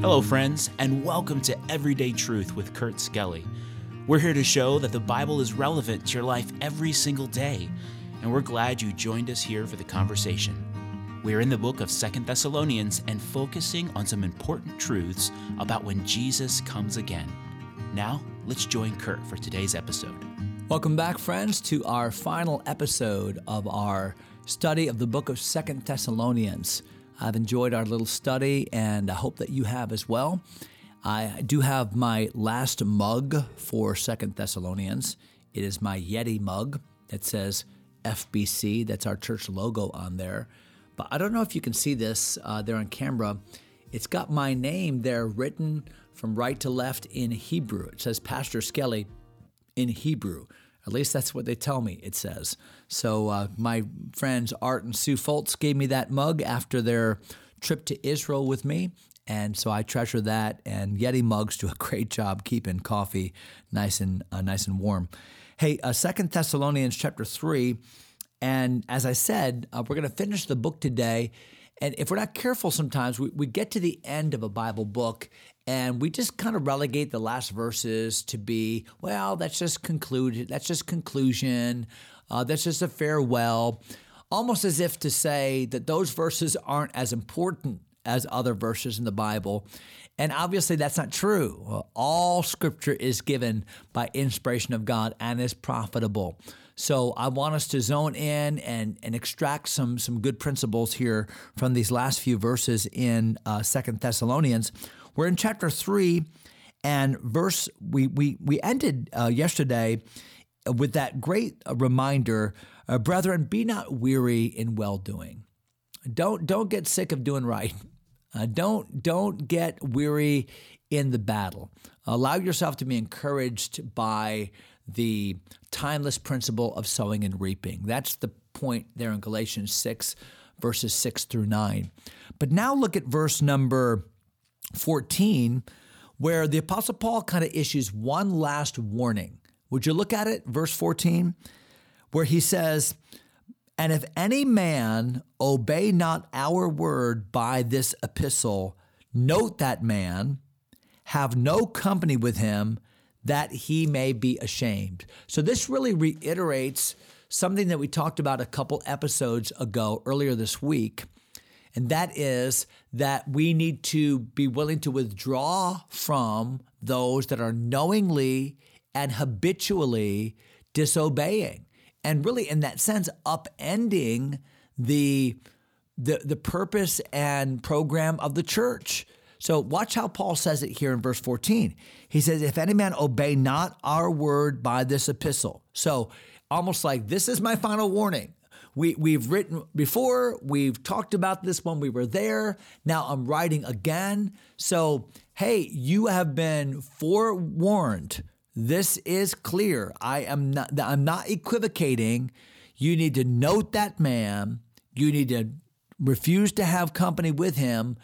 Hello, friends, and welcome to Everyday Truth with Kurt Skelly. We're here to show that the Bible is relevant to your life every single day, and we're glad you joined us here for the conversation. We're in the book of Second Thessalonians and focusing on some important truths about when Jesus comes again. Now, let's join Kurt for today's episode. Welcome back, friends, to our final episode of our study of the book of Second Thessalonians. I've enjoyed our little study, and I hope that you have as well. I do have my last mug for Second Thessalonians. It is my Yeti mug that says FBC. That's our church logo on there. But I don't know if you can see this uh, there on camera. It's got my name there written from right to left in Hebrew. It says Pastor Skelly in Hebrew. At least that's what they tell me it says. So uh, my friends Art and Sue Foltz gave me that mug after their trip to Israel with me. And so I treasure that. And Yeti mugs do a great job keeping coffee nice and uh, nice and warm. Hey, uh, Second Thessalonians chapter three, and as I said, uh, we're going to finish the book today. And if we're not careful, sometimes we, we get to the end of a Bible book and we just kind of relegate the last verses to be, well, that's just conclude, that's just conclusion, uh, that's just a farewell, almost as if to say that those verses aren't as important as other verses in the Bible. And obviously, that's not true. All scripture is given by inspiration of God and is profitable. So I want us to zone in and, and extract some, some good principles here from these last few verses in uh, Second Thessalonians. We're in chapter three, and verse we we we ended uh, yesterday with that great reminder, uh, brethren, be not weary in well doing. Don't don't get sick of doing right. Uh, don't don't get weary in the battle. Allow yourself to be encouraged by the timeless principle of sowing and reaping. That's the point there in Galatians 6, verses 6 through 9. But now look at verse number 14, where the Apostle Paul kind of issues one last warning. Would you look at it? Verse 14, where he says, And if any man obey not our word by this epistle, note that man, have no company with him, that he may be ashamed. So this really reiterates something that we talked about a couple episodes ago, earlier this week and that is that we need to be willing to withdraw from those that are knowingly and habitually disobeying. And really, in that sense, upending the, the, the purpose and program of the church. So, watch how Paul says it here in verse 14. He says, If any man obey not our word by this epistle. So, almost like this is my final warning we, we've written before, we've talked about this when we were there. Now I'm writing again. So, hey, you have been forewarned. This is clear. I am not I'm not equivocating. You need to note that man. You need to refuse to have company with him.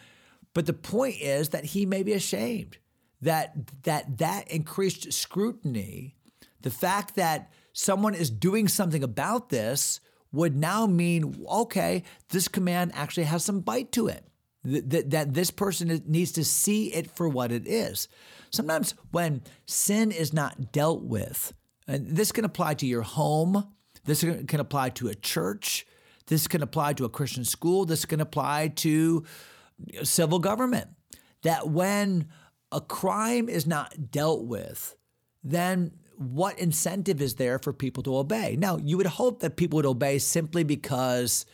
But the point is that he may be ashamed. That that that increased scrutiny, the fact that someone is doing something about this would now mean okay, this command actually has some bite to it. That, that this person needs to see it for what it is. Sometimes when sin is not dealt with, and this can apply to your home, this can apply to a church, this can apply to a Christian school, this can apply to civil government. That when a crime is not dealt with, then what incentive is there for people to obey? Now, you would hope that people would obey simply because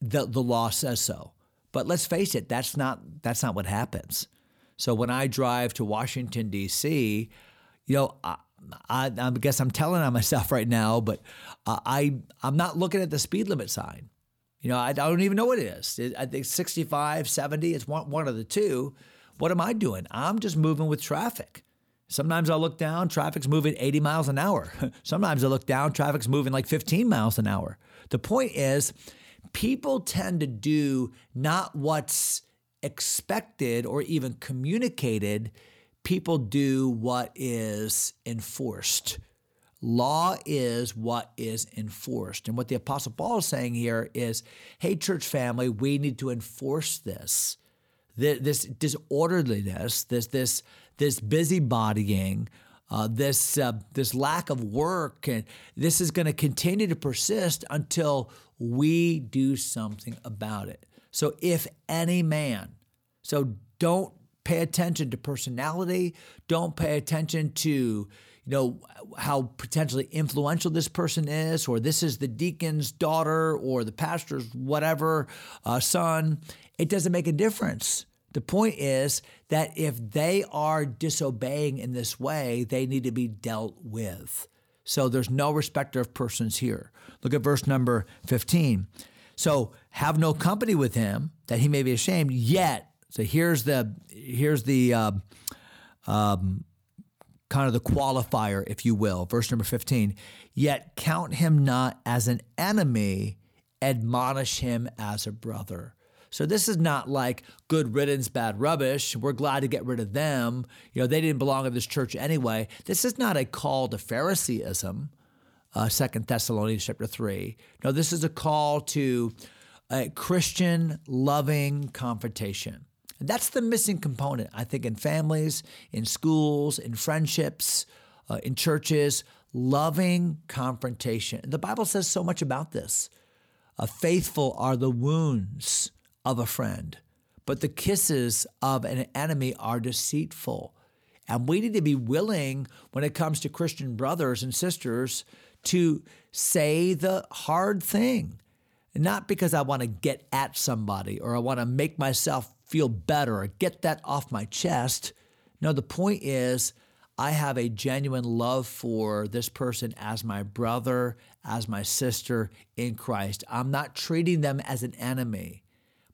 the, the law says so. But let's face it, that's not that's not what happens. So when I drive to Washington D.C., you know, I, I, I, guess I'm telling on myself right now, but I I'm not looking at the speed limit sign. You know, I, I don't even know what it is. I think 65, 70, it's one, one of the two. What am I doing? I'm just moving with traffic. Sometimes I look down, traffic's moving 80 miles an hour. Sometimes I look down, traffic's moving like 15 miles an hour. The point is, people tend to do not what's expected or even communicated, people do what is enforced. Law is what is enforced. And what the Apostle Paul is saying here is hey, church family, we need to enforce this this disorderliness, this this this busybodying, uh, this uh, this lack of work, and this is going to continue to persist until we do something about it. So, if any man, so don't pay attention to personality, don't pay attention to you know how potentially influential this person is, or this is the deacon's daughter, or the pastor's whatever uh, son. It doesn't make a difference. The point is that if they are disobeying in this way, they need to be dealt with. So there's no respecter of persons here. Look at verse number 15. So have no company with him that he may be ashamed. Yet, so here's the here's the uh, um, kind of the qualifier, if you will. Verse number 15. Yet count him not as an enemy, admonish him as a brother. So this is not like good riddance, bad rubbish. We're glad to get rid of them. You know, they didn't belong in this church anyway. This is not a call to Phariseeism. Uh, Second Thessalonians chapter three. No, this is a call to a Christian loving confrontation. And that's the missing component, I think, in families, in schools, in friendships, uh, in churches. Loving confrontation. The Bible says so much about this. Uh, faithful are the wounds of a friend, but the kisses of an enemy are deceitful. And we need to be willing, when it comes to Christian brothers and sisters, to say the hard thing. Not because I want to get at somebody or I want to make myself feel better or get that off my chest. No, the point is, I have a genuine love for this person as my brother, as my sister in Christ. I'm not treating them as an enemy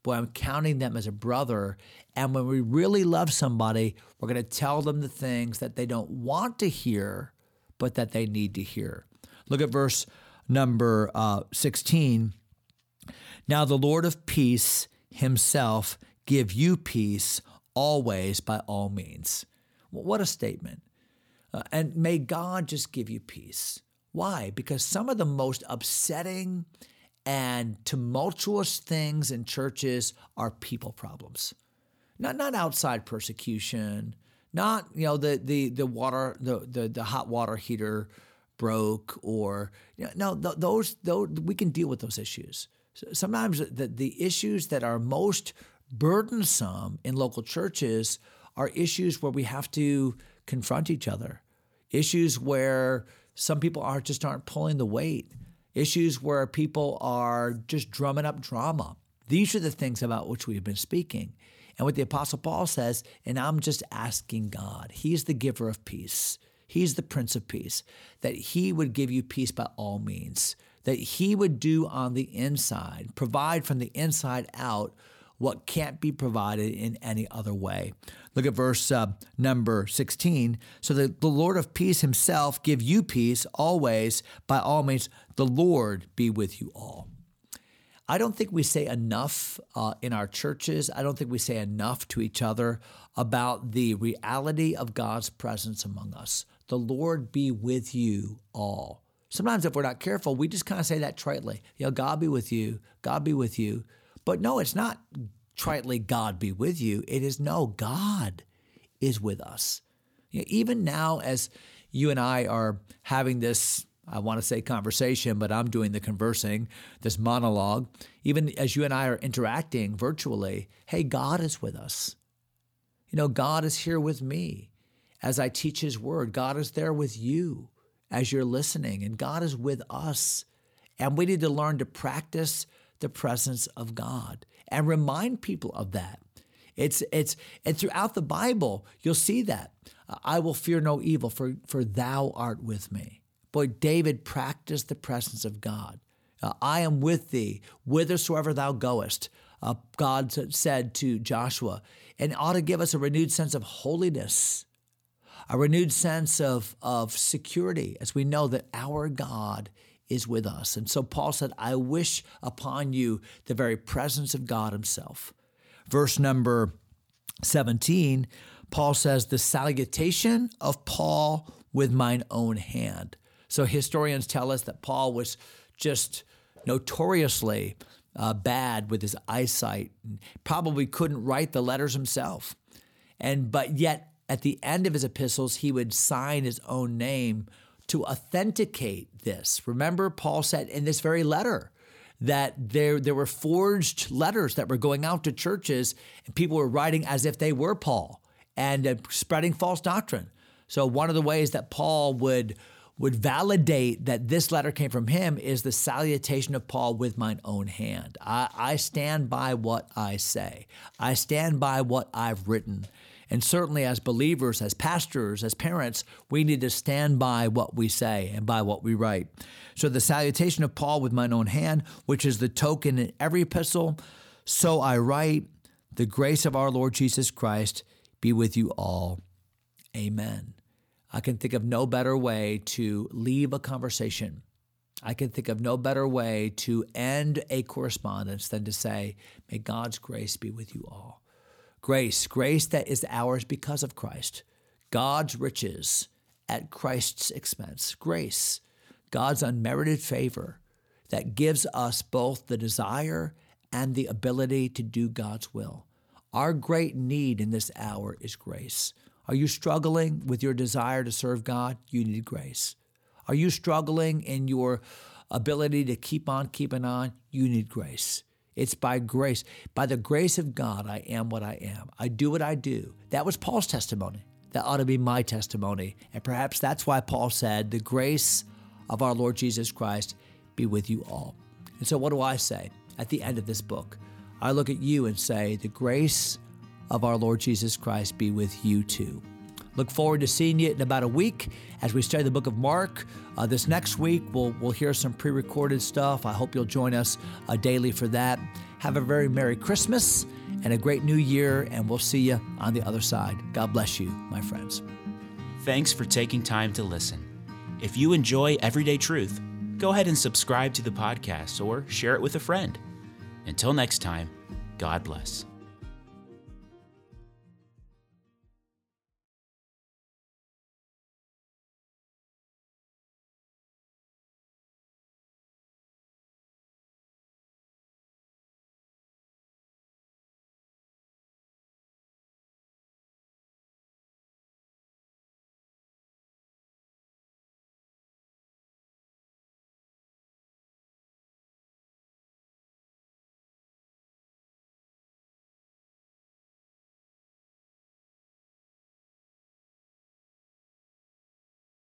boy, I'm counting them as a brother. And when we really love somebody, we're going to tell them the things that they don't want to hear, but that they need to hear. Look at verse number uh, 16. Now the Lord of peace himself give you peace always by all means. What a statement. Uh, and may God just give you peace. Why? Because some of the most upsetting and tumultuous things in churches are people problems. Not not outside persecution, not you know the the the water the the, the hot water heater broke or you know, no those those we can deal with those issues. So Sometimes the the issues that are most burdensome in local churches are issues where we have to confront each other. Issues where some people are just aren't pulling the weight issues where people are just drumming up drama. These are the things about which we have been speaking. And what the Apostle Paul says, and I'm just asking God, He's the giver of peace, He's the Prince of Peace, that He would give you peace by all means, that He would do on the inside, provide from the inside out what can't be provided in any other way. Look at verse uh, number 16. So that the Lord of peace himself give you peace always, by all means, the Lord be with you all. I don't think we say enough uh, in our churches. I don't think we say enough to each other about the reality of God's presence among us. The Lord be with you all. Sometimes, if we're not careful, we just kind of say that tritely. You know, God be with you, God be with you. But no, it's not tritely, God be with you. It is no, God is with us. You know, even now, as you and I are having this, I want to say conversation, but I'm doing the conversing, this monologue, even as you and I are interacting virtually, hey, God is with us. You know, God is here with me as I teach His word. God is there with you as you're listening, and God is with us. And we need to learn to practice the presence of God and remind people of that. It's it's and throughout the Bible you'll see that. I will fear no evil for for thou art with me. Boy, David practiced the presence of God. Uh, I am with thee whithersoever thou goest. Uh, God said to Joshua, and ought to give us a renewed sense of holiness, a renewed sense of, of security as we know that our God is with us. And so Paul said, I wish upon you the very presence of God Himself. Verse number 17, Paul says, The salutation of Paul with mine own hand. So historians tell us that Paul was just notoriously uh, bad with his eyesight, probably couldn't write the letters himself. And but yet at the end of his epistles, he would sign his own name to authenticate this. Remember, Paul said in this very letter that there, there were forged letters that were going out to churches, and people were writing as if they were Paul and uh, spreading false doctrine. So, one of the ways that Paul would would validate that this letter came from him is the salutation of Paul with mine own hand. I, I, stand by what I say, I stand by what I've written. And certainly, as believers, as pastors, as parents, we need to stand by what we say and by what we write. So, the salutation of Paul with mine own hand, which is the token in every epistle, so I write, the grace of our Lord Jesus Christ be with you all. Amen. I can think of no better way to leave a conversation. I can think of no better way to end a correspondence than to say, May God's grace be with you all. Grace, grace that is ours because of Christ. God's riches at Christ's expense. Grace, God's unmerited favor that gives us both the desire and the ability to do God's will. Our great need in this hour is grace. Are you struggling with your desire to serve God? You need grace. Are you struggling in your ability to keep on keeping on? You need grace. It's by grace. By the grace of God, I am what I am. I do what I do. That was Paul's testimony. That ought to be my testimony. And perhaps that's why Paul said, The grace of our Lord Jesus Christ be with you all. And so, what do I say at the end of this book? I look at you and say, The grace of our Lord Jesus Christ be with you too. Look forward to seeing you in about a week as we study the book of Mark. Uh, this next week, we'll, we'll hear some pre recorded stuff. I hope you'll join us uh, daily for that. Have a very Merry Christmas and a great New Year, and we'll see you on the other side. God bless you, my friends. Thanks for taking time to listen. If you enjoy Everyday Truth, go ahead and subscribe to the podcast or share it with a friend. Until next time, God bless.